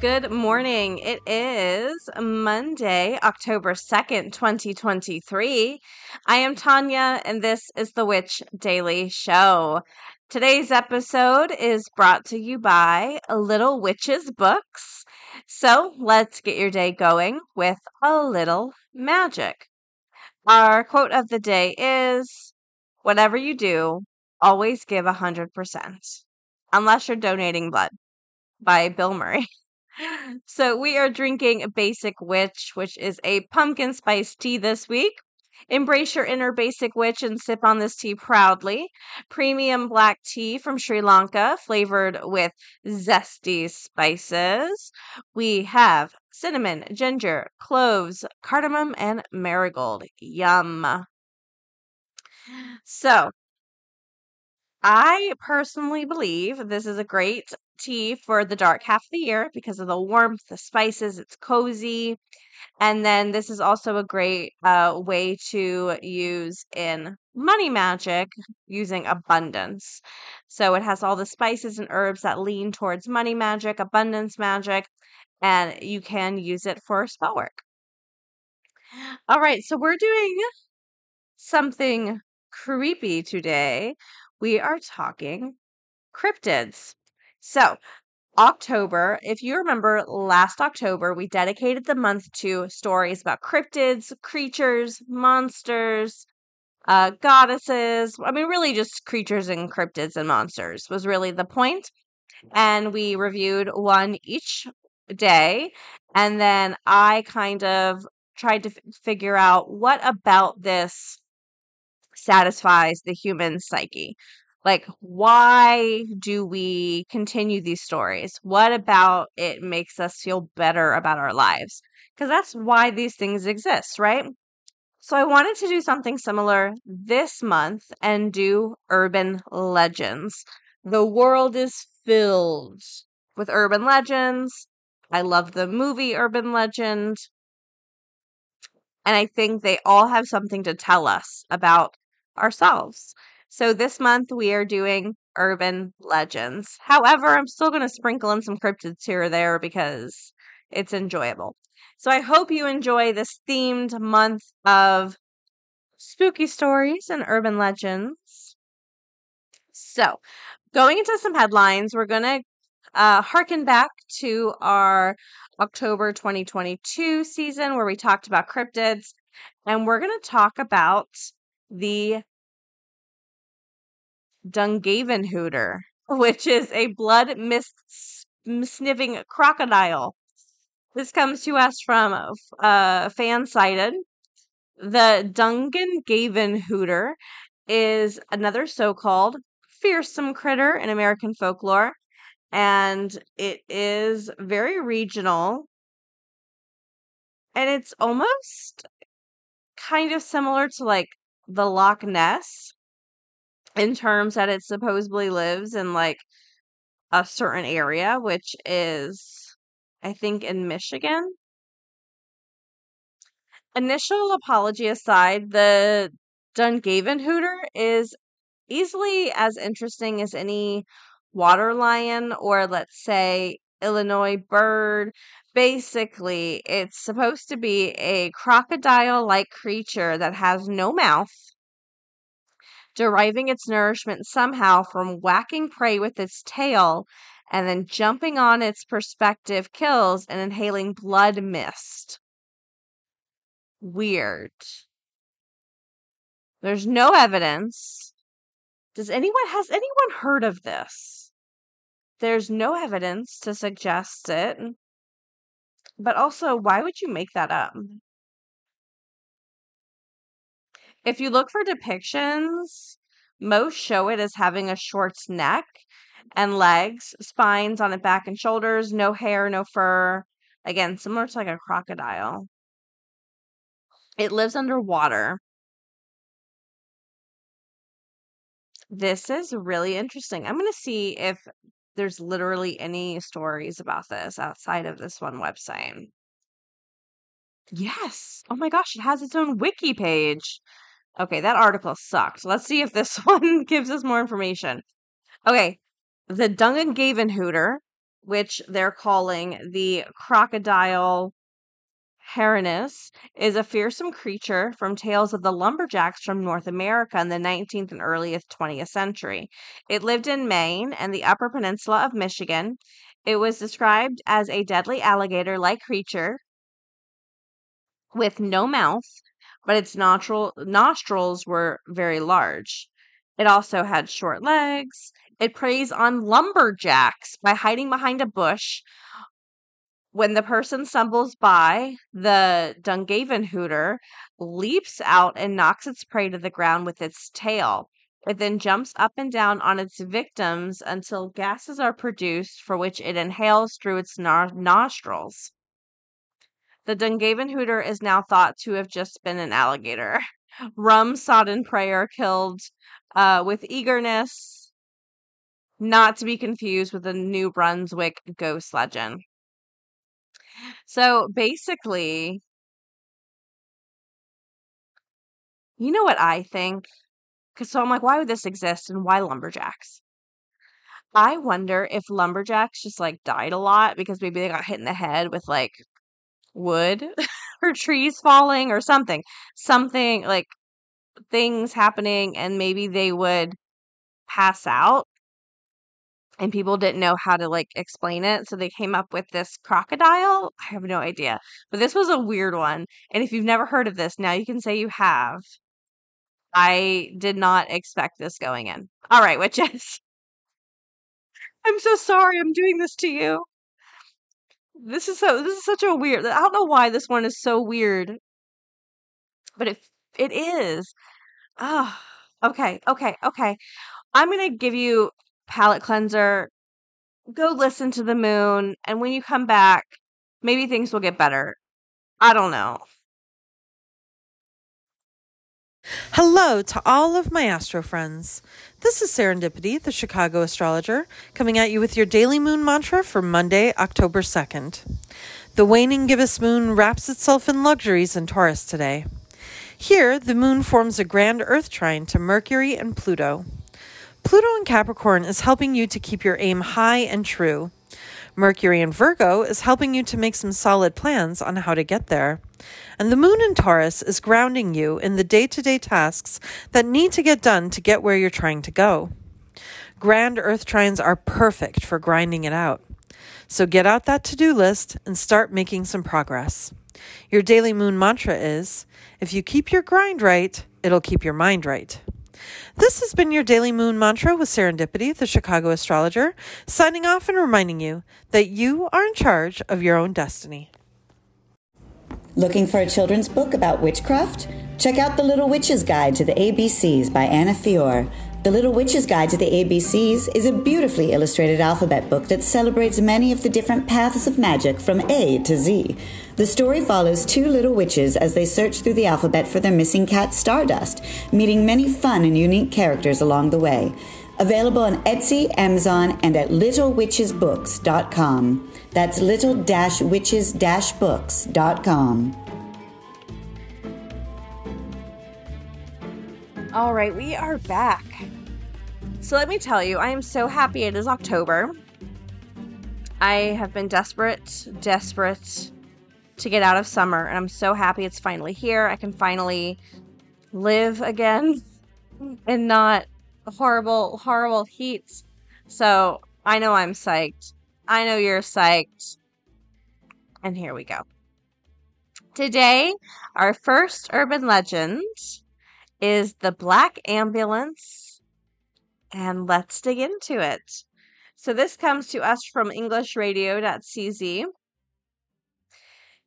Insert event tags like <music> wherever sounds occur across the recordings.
Good morning. It is Monday, October 2nd, 2023. I am Tonya, and this is the Witch Daily Show. Today's episode is brought to you by Little Witches Books. So let's get your day going with a little magic. Our quote of the day is Whatever you do, always give a 100%, unless you're donating blood by Bill Murray. <laughs> So we are drinking Basic Witch, which is a pumpkin spice tea this week. Embrace your inner basic witch and sip on this tea proudly. Premium black tea from Sri Lanka, flavored with zesty spices. We have cinnamon, ginger, cloves, cardamom, and marigold. Yum. So, I personally believe this is a great tea for the dark half of the year because of the warmth, the spices, it's cozy. And then this is also a great uh, way to use in money magic using abundance. So it has all the spices and herbs that lean towards money magic, abundance magic, and you can use it for spell work. All right, so we're doing something creepy today. We are talking cryptids. So, October, if you remember last October, we dedicated the month to stories about cryptids, creatures, monsters, uh, goddesses. I mean, really just creatures and cryptids and monsters was really the point. And we reviewed one each day. And then I kind of tried to f- figure out what about this satisfies the human psyche. Like, why do we continue these stories? What about it makes us feel better about our lives? Because that's why these things exist, right? So, I wanted to do something similar this month and do urban legends. The world is filled with urban legends. I love the movie Urban Legend. And I think they all have something to tell us about ourselves. So this month we are doing urban legends. However, I'm still going to sprinkle in some cryptids here or there because it's enjoyable. So I hope you enjoy this themed month of spooky stories and urban legends. So, going into some headlines, we're going to uh, harken back to our October 2022 season where we talked about cryptids, and we're going to talk about the Dungavenhooter, which is a blood mist sniffing crocodile. This comes to us from uh, Fansided. The Dungavenhooter is another so called fearsome critter in American folklore, and it is very regional. And it's almost kind of similar to like the Loch Ness in terms that it supposedly lives in like a certain area, which is, I think, in Michigan. Initial apology aside, the Dungavenhooter is easily as interesting as any water lion or, let's say, Illinois bird. Basically, it's supposed to be a crocodile like creature that has no mouth deriving its nourishment somehow from whacking prey with its tail and then jumping on its prospective kills and inhaling blood mist. Weird. There's no evidence. Does anyone has anyone heard of this? There's no evidence to suggest it. But also, why would you make that up? If you look for depictions, most show it as having a short neck and legs, spines on its back and shoulders, no hair, no fur. Again, similar to like a crocodile. It lives underwater. This is really interesting. I'm going to see if there's literally any stories about this outside of this one website. Yes. Oh my gosh, it has its own wiki page. Okay, that article sucked. Let's see if this <laughs> one gives us more information. Okay, the Dungavenhooter, which they're calling the crocodile Hernus is a fearsome creature from tales of the lumberjacks from North America in the 19th and earliest 20th century. It lived in Maine and the Upper Peninsula of Michigan. It was described as a deadly alligator like creature with no mouth, but its nostril- nostrils were very large. It also had short legs. It preys on lumberjacks by hiding behind a bush when the person stumbles by, the Dungavenhooter leaps out and knocks its prey to the ground with its tail. It then jumps up and down on its victims until gases are produced for which it inhales through its nar- nostrils. The Dungavenhooter is now thought to have just been an alligator. Rum sodden prey are killed uh, with eagerness, not to be confused with the New Brunswick ghost legend. So basically, you know what I think? Because so I'm like, why would this exist and why lumberjacks? I wonder if lumberjacks just like died a lot because maybe they got hit in the head with like wood <laughs> or trees falling or something. Something like things happening and maybe they would pass out. And people didn't know how to like explain it so they came up with this crocodile? I have no idea. But this was a weird one and if you've never heard of this now you can say you have. I did not expect this going in. All right witches. <laughs> I'm so sorry i'm doing this to you this is so this is such a weird i don't know why this one is so weird. But it it is. Oh, okay okay okay. I'm gonna give you palate cleanser, go listen to the moon, and when you come back, maybe things will get better. I don't know. Hello to all of my astro friends. This is Serendipity, the Chicago astrologer, coming at you with your daily moon mantra for Monday, October 2nd. The waning gibbous moon wraps itself in luxuries in Taurus today. Here, the moon forms a grand earth trine to Mercury and Pluto. Pluto in Capricorn is helping you to keep your aim high and true. Mercury in Virgo is helping you to make some solid plans on how to get there. And the moon in Taurus is grounding you in the day to day tasks that need to get done to get where you're trying to go. Grand earth trines are perfect for grinding it out. So get out that to do list and start making some progress. Your daily moon mantra is if you keep your grind right, it'll keep your mind right. This has been your daily moon mantra with Serendipity, the Chicago astrologer, signing off and reminding you that you are in charge of your own destiny. Looking for a children's book about witchcraft? Check out The Little Witch's Guide to the ABCs by Anna Fior. The Little Witch's Guide to the ABCs is a beautifully illustrated alphabet book that celebrates many of the different paths of magic from A to Z. The story follows two little witches as they search through the alphabet for their missing cat Stardust, meeting many fun and unique characters along the way. Available on Etsy, Amazon, and at littlewitchesbooks.com. That's little-witches-books.com. All right, we are back. So let me tell you, I am so happy it is October. I have been desperate, desperate to get out of summer, and I'm so happy it's finally here. I can finally live again <laughs> and not horrible, horrible heat. So I know I'm psyched. I know you're psyched. And here we go. Today, our first urban legend is the Black Ambulance. And let's dig into it. So this comes to us from EnglishRadio.cz.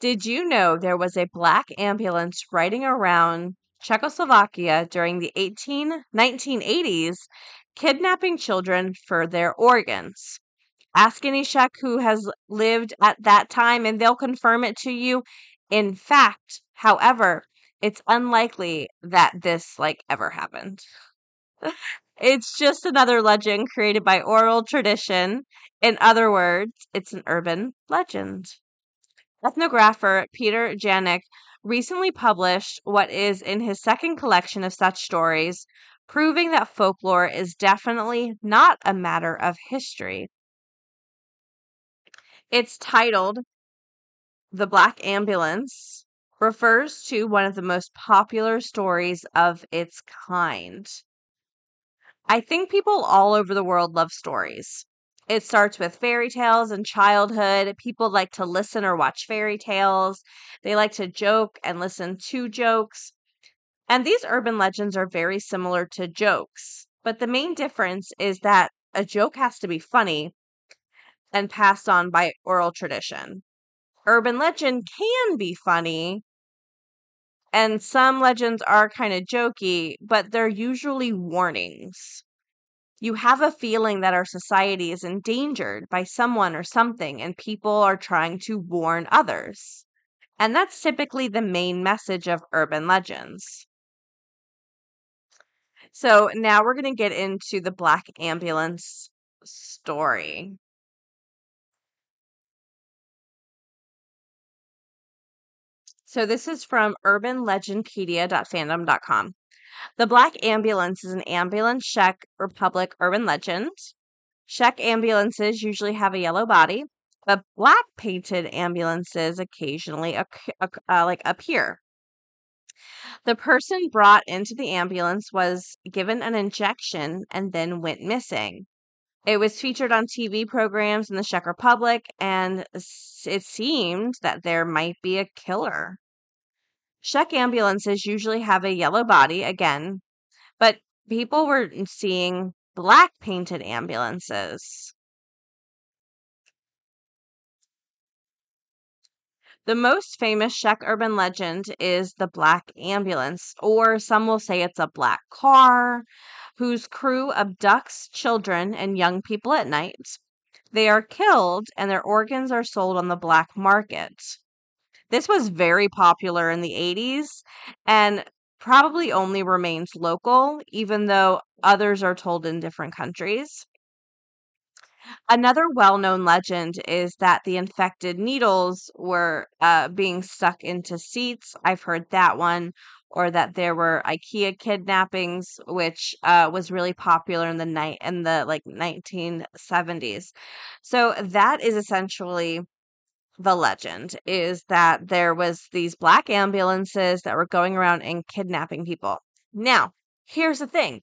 Did you know there was a black ambulance riding around Czechoslovakia during the 18, 1980s, kidnapping children for their organs. Ask any Czech who has lived at that time and they'll confirm it to you. In fact, however, it's unlikely that this like ever happened. <laughs> it's just another legend created by oral tradition. In other words, it's an urban legend. Ethnographer Peter Janik recently published what is in his second collection of such stories, proving that folklore is definitely not a matter of history. It's titled The Black Ambulance, refers to one of the most popular stories of its kind. I think people all over the world love stories. It starts with fairy tales and childhood. People like to listen or watch fairy tales. They like to joke and listen to jokes. And these urban legends are very similar to jokes. But the main difference is that a joke has to be funny and passed on by oral tradition. Urban legend can be funny, and some legends are kind of jokey, but they're usually warnings. You have a feeling that our society is endangered by someone or something, and people are trying to warn others. And that's typically the main message of urban legends. So now we're going to get into the Black Ambulance story. So this is from urbanlegendpedia.fandom.com. The Black Ambulance is an ambulance Czech Republic urban legend. Czech ambulances usually have a yellow body, but black painted ambulances occasionally uh, like appear. The person brought into the ambulance was given an injection and then went missing. It was featured on TV programs in the Czech Republic, and it seemed that there might be a killer. Czech ambulances usually have a yellow body again, but people were seeing black painted ambulances. The most famous Czech urban legend is the Black Ambulance, or some will say it's a black car, whose crew abducts children and young people at night. They are killed and their organs are sold on the black market. This was very popular in the 80s and probably only remains local, even though others are told in different countries. Another well known legend is that the infected needles were uh, being stuck into seats. I've heard that one. Or that there were IKEA kidnappings, which uh, was really popular in the night in the like 1970s. So that is essentially the legend is that there was these black ambulances that were going around and kidnapping people. Now, here's the thing.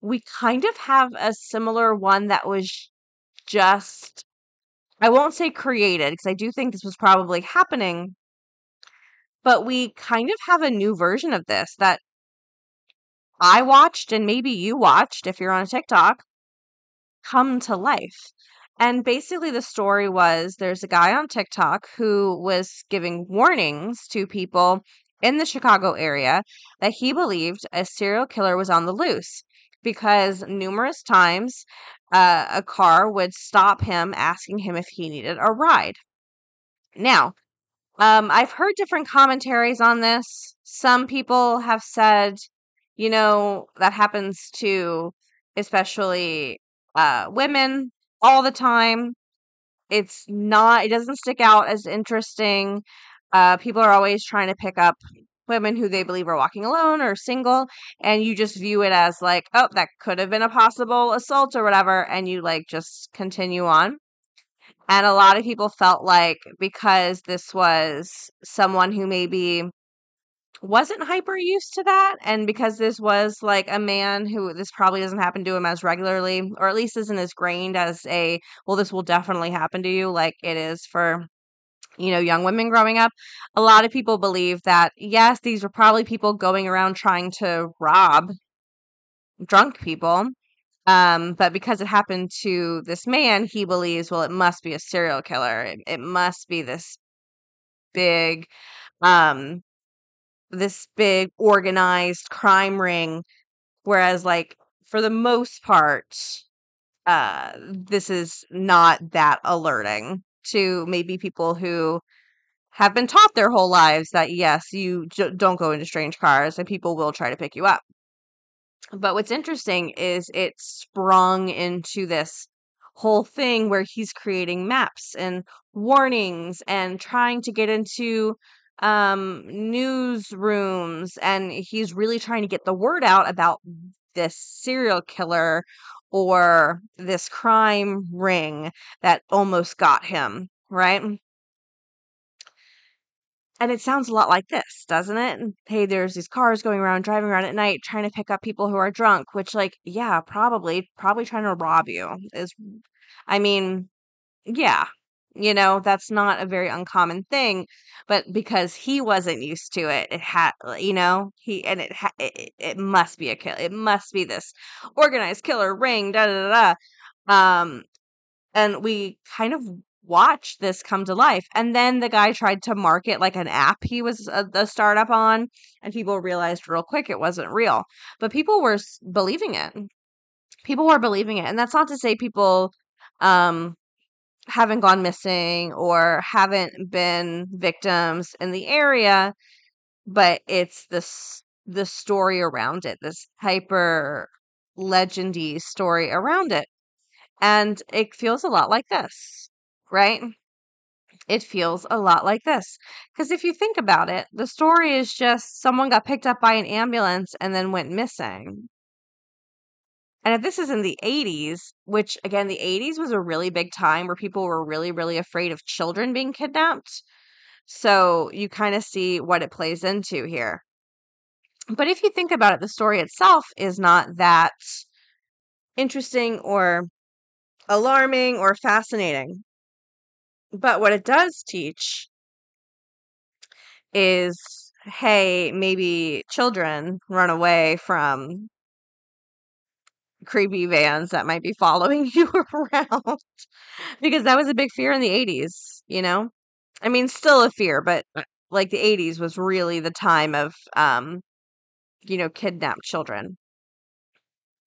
We kind of have a similar one that was just I won't say created because I do think this was probably happening, but we kind of have a new version of this that I watched and maybe you watched if you're on a TikTok come to life. And basically, the story was there's a guy on TikTok who was giving warnings to people in the Chicago area that he believed a serial killer was on the loose because numerous times uh, a car would stop him asking him if he needed a ride. Now, um, I've heard different commentaries on this. Some people have said, you know, that happens to especially uh, women all the time. It's not, it doesn't stick out as interesting. Uh, people are always trying to pick up women who they believe are walking alone or single, and you just view it as like, oh, that could have been a possible assault or whatever, and you like just continue on. And a lot of people felt like because this was someone who maybe wasn't hyper used to that and because this was like a man who this probably doesn't happen to him as regularly or at least isn't as grained as a well this will definitely happen to you like it is for you know young women growing up a lot of people believe that yes these were probably people going around trying to rob drunk people um, but because it happened to this man he believes well it must be a serial killer it, it must be this big um this big organized crime ring whereas like for the most part, uh, this is not that alerting to maybe people who have been taught their whole lives that yes, you j- don't go into strange cars and people will try to pick you up. But what's interesting is it sprung into this whole thing where he's creating maps and warnings and trying to get into um newsrooms and he's really trying to get the word out about this serial killer or this crime ring that almost got him, right? And it sounds a lot like this, doesn't it? Hey, there's these cars going around, driving around at night, trying to pick up people who are drunk, which, like, yeah, probably, probably trying to rob you is, I mean, yeah, you know, that's not a very uncommon thing, but because he wasn't used to it, it had, you know, he, and it, ha- it, it must be a kill. It must be this organized killer ring, da da da da. Um, and we kind of watched this come to life. And then the guy tried to market like an app he was a, the startup on, and people realized real quick it wasn't real. But people were believing it. People were believing it, and that's not to say people um haven't gone missing or haven't been victims in the area, but it's this the story around it, this hyper legendy story around it. And it feels a lot like this, right? It feels a lot like this. Because if you think about it, the story is just someone got picked up by an ambulance and then went missing. And if this is in the 80s, which again, the 80s was a really big time where people were really, really afraid of children being kidnapped. So you kind of see what it plays into here. But if you think about it, the story itself is not that interesting or alarming or fascinating. But what it does teach is hey, maybe children run away from creepy vans that might be following <laughs> you around because that was a big fear in the 80s, you know? I mean, still a fear, but like the 80s was really the time of um you know, kidnapped children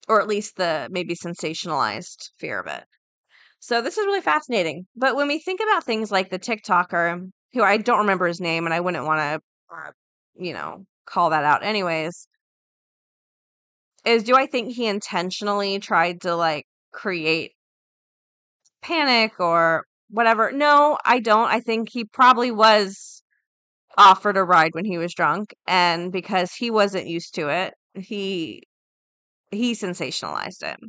or at least the maybe sensationalized fear of it. So this is really fascinating. But when we think about things like the TikToker, who I don't remember his name and I wouldn't want to, uh, you know, call that out anyways, is do I think he intentionally tried to like create panic or whatever? No, I don't. I think he probably was offered a ride when he was drunk and because he wasn't used to it, he he sensationalized it.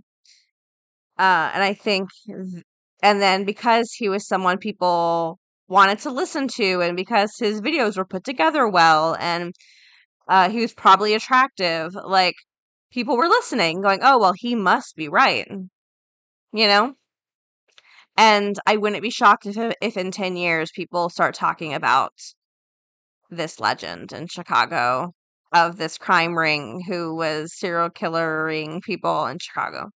Uh, and I think, th- and then because he was someone people wanted to listen to, and because his videos were put together well, and uh, he was probably attractive, like people were listening, going, "Oh, well, he must be right," you know. And I wouldn't be shocked if, if in ten years people start talking about this legend in Chicago of this crime ring who was serial killering people in Chicago.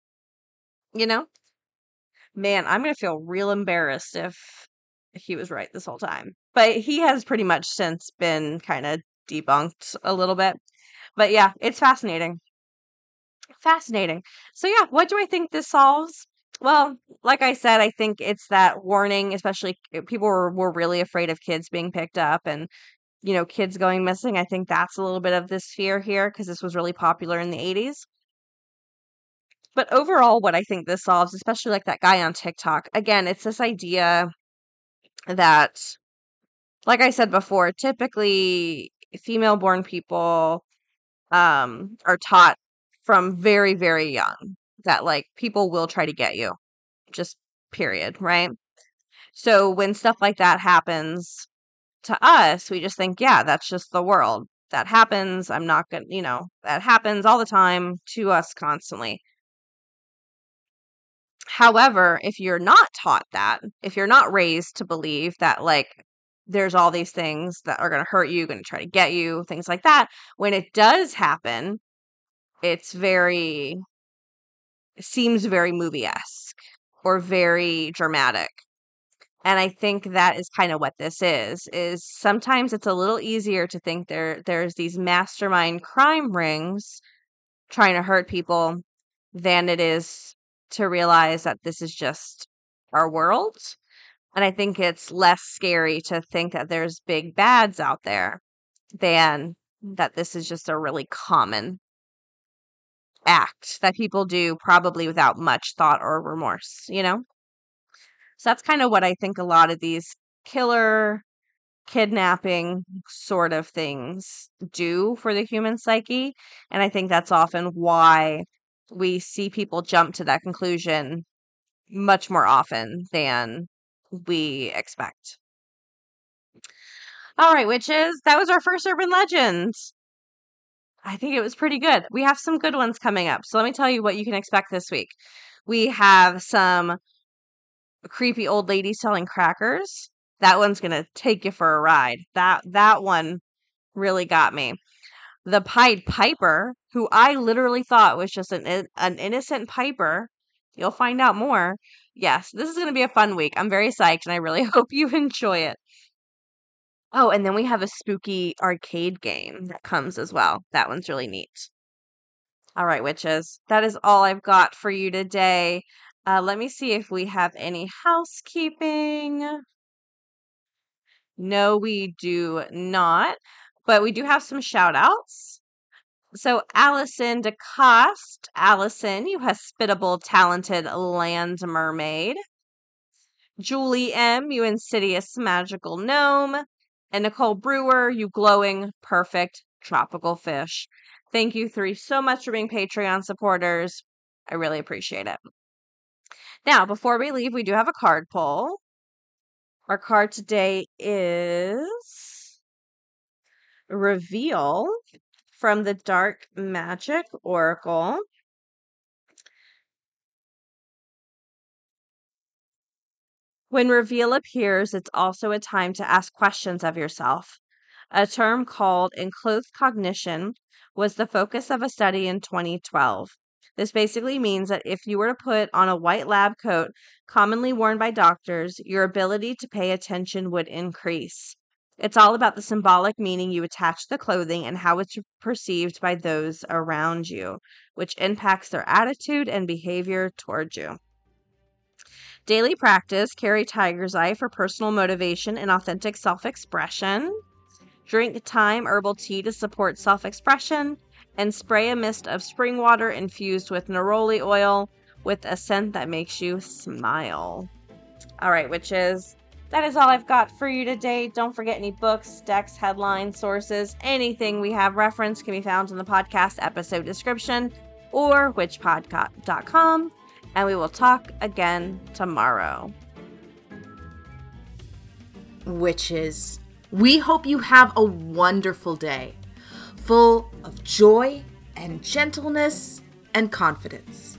You know? Man, I'm going to feel real embarrassed if he was right this whole time. But he has pretty much since been kind of debunked a little bit. But yeah, it's fascinating. Fascinating. So yeah, what do I think this solves? Well, like I said, I think it's that warning, especially uh, people were, were really afraid of kids being picked up and you know, kids going missing. I think that's a little bit of this fear here because this was really popular in the 80s. But overall, what I think this solves, especially like that guy on TikTok, again, it's this idea that, like I said before, typically female born people um, are taught from very, very young that like people will try to get you, just period, right? So when stuff like that happens to us, we just think, yeah, that's just the world. That happens. I'm not going to, you know, that happens all the time to us constantly. However, if you're not taught that, if you're not raised to believe that, like, there's all these things that are going to hurt you, going to try to get you, things like that, when it does happen, it's very, seems very movie esque or very dramatic. And I think that is kind of what this is is sometimes it's a little easier to think there there's these mastermind crime rings trying to hurt people than it is to realize that this is just our world. And I think it's less scary to think that there's big bads out there than that this is just a really common act that people do probably without much thought or remorse, you know? So that's kind of what I think a lot of these killer kidnapping sort of things do for the human psyche. And I think that's often why we see people jump to that conclusion much more often than we expect. All right, witches, that was our first urban legend. I think it was pretty good. We have some good ones coming up. So let me tell you what you can expect this week. We have some creepy old lady selling crackers. That one's going to take you for a ride. That that one really got me. The Pied Piper, who I literally thought was just an an innocent piper. You'll find out more. Yes, this is going to be a fun week. I'm very psyched and I really <laughs> hope you enjoy it. Oh, and then we have a spooky arcade game that comes as well. That one's really neat. All right, witches. That is all I've got for you today. Uh, let me see if we have any housekeeping. No, we do not. But we do have some shout outs. So, Allison DeCoste, Allison, you hospitable, talented land mermaid. Julie M., you insidious magical gnome. And Nicole Brewer, you glowing, perfect tropical fish. Thank you three so much for being Patreon supporters. I really appreciate it. Now, before we leave, we do have a card pull. Our card today is Reveal from the Dark Magic Oracle. When reveal appears, it's also a time to ask questions of yourself. A term called enclothed cognition was the focus of a study in 2012. This basically means that if you were to put on a white lab coat commonly worn by doctors, your ability to pay attention would increase. It's all about the symbolic meaning you attach to the clothing and how it's perceived by those around you, which impacts their attitude and behavior toward you. Daily practice carry Tiger's Eye for personal motivation and authentic self expression. Drink thyme herbal tea to support self expression. And spray a mist of spring water infused with neroli oil with a scent that makes you smile. All right, witches. That is all I've got for you today. Don't forget any books, decks, headlines, sources, anything we have referenced can be found in the podcast episode description or witchpod.com and we will talk again tomorrow. Witches, we hope you have a wonderful day, full of joy and gentleness and confidence.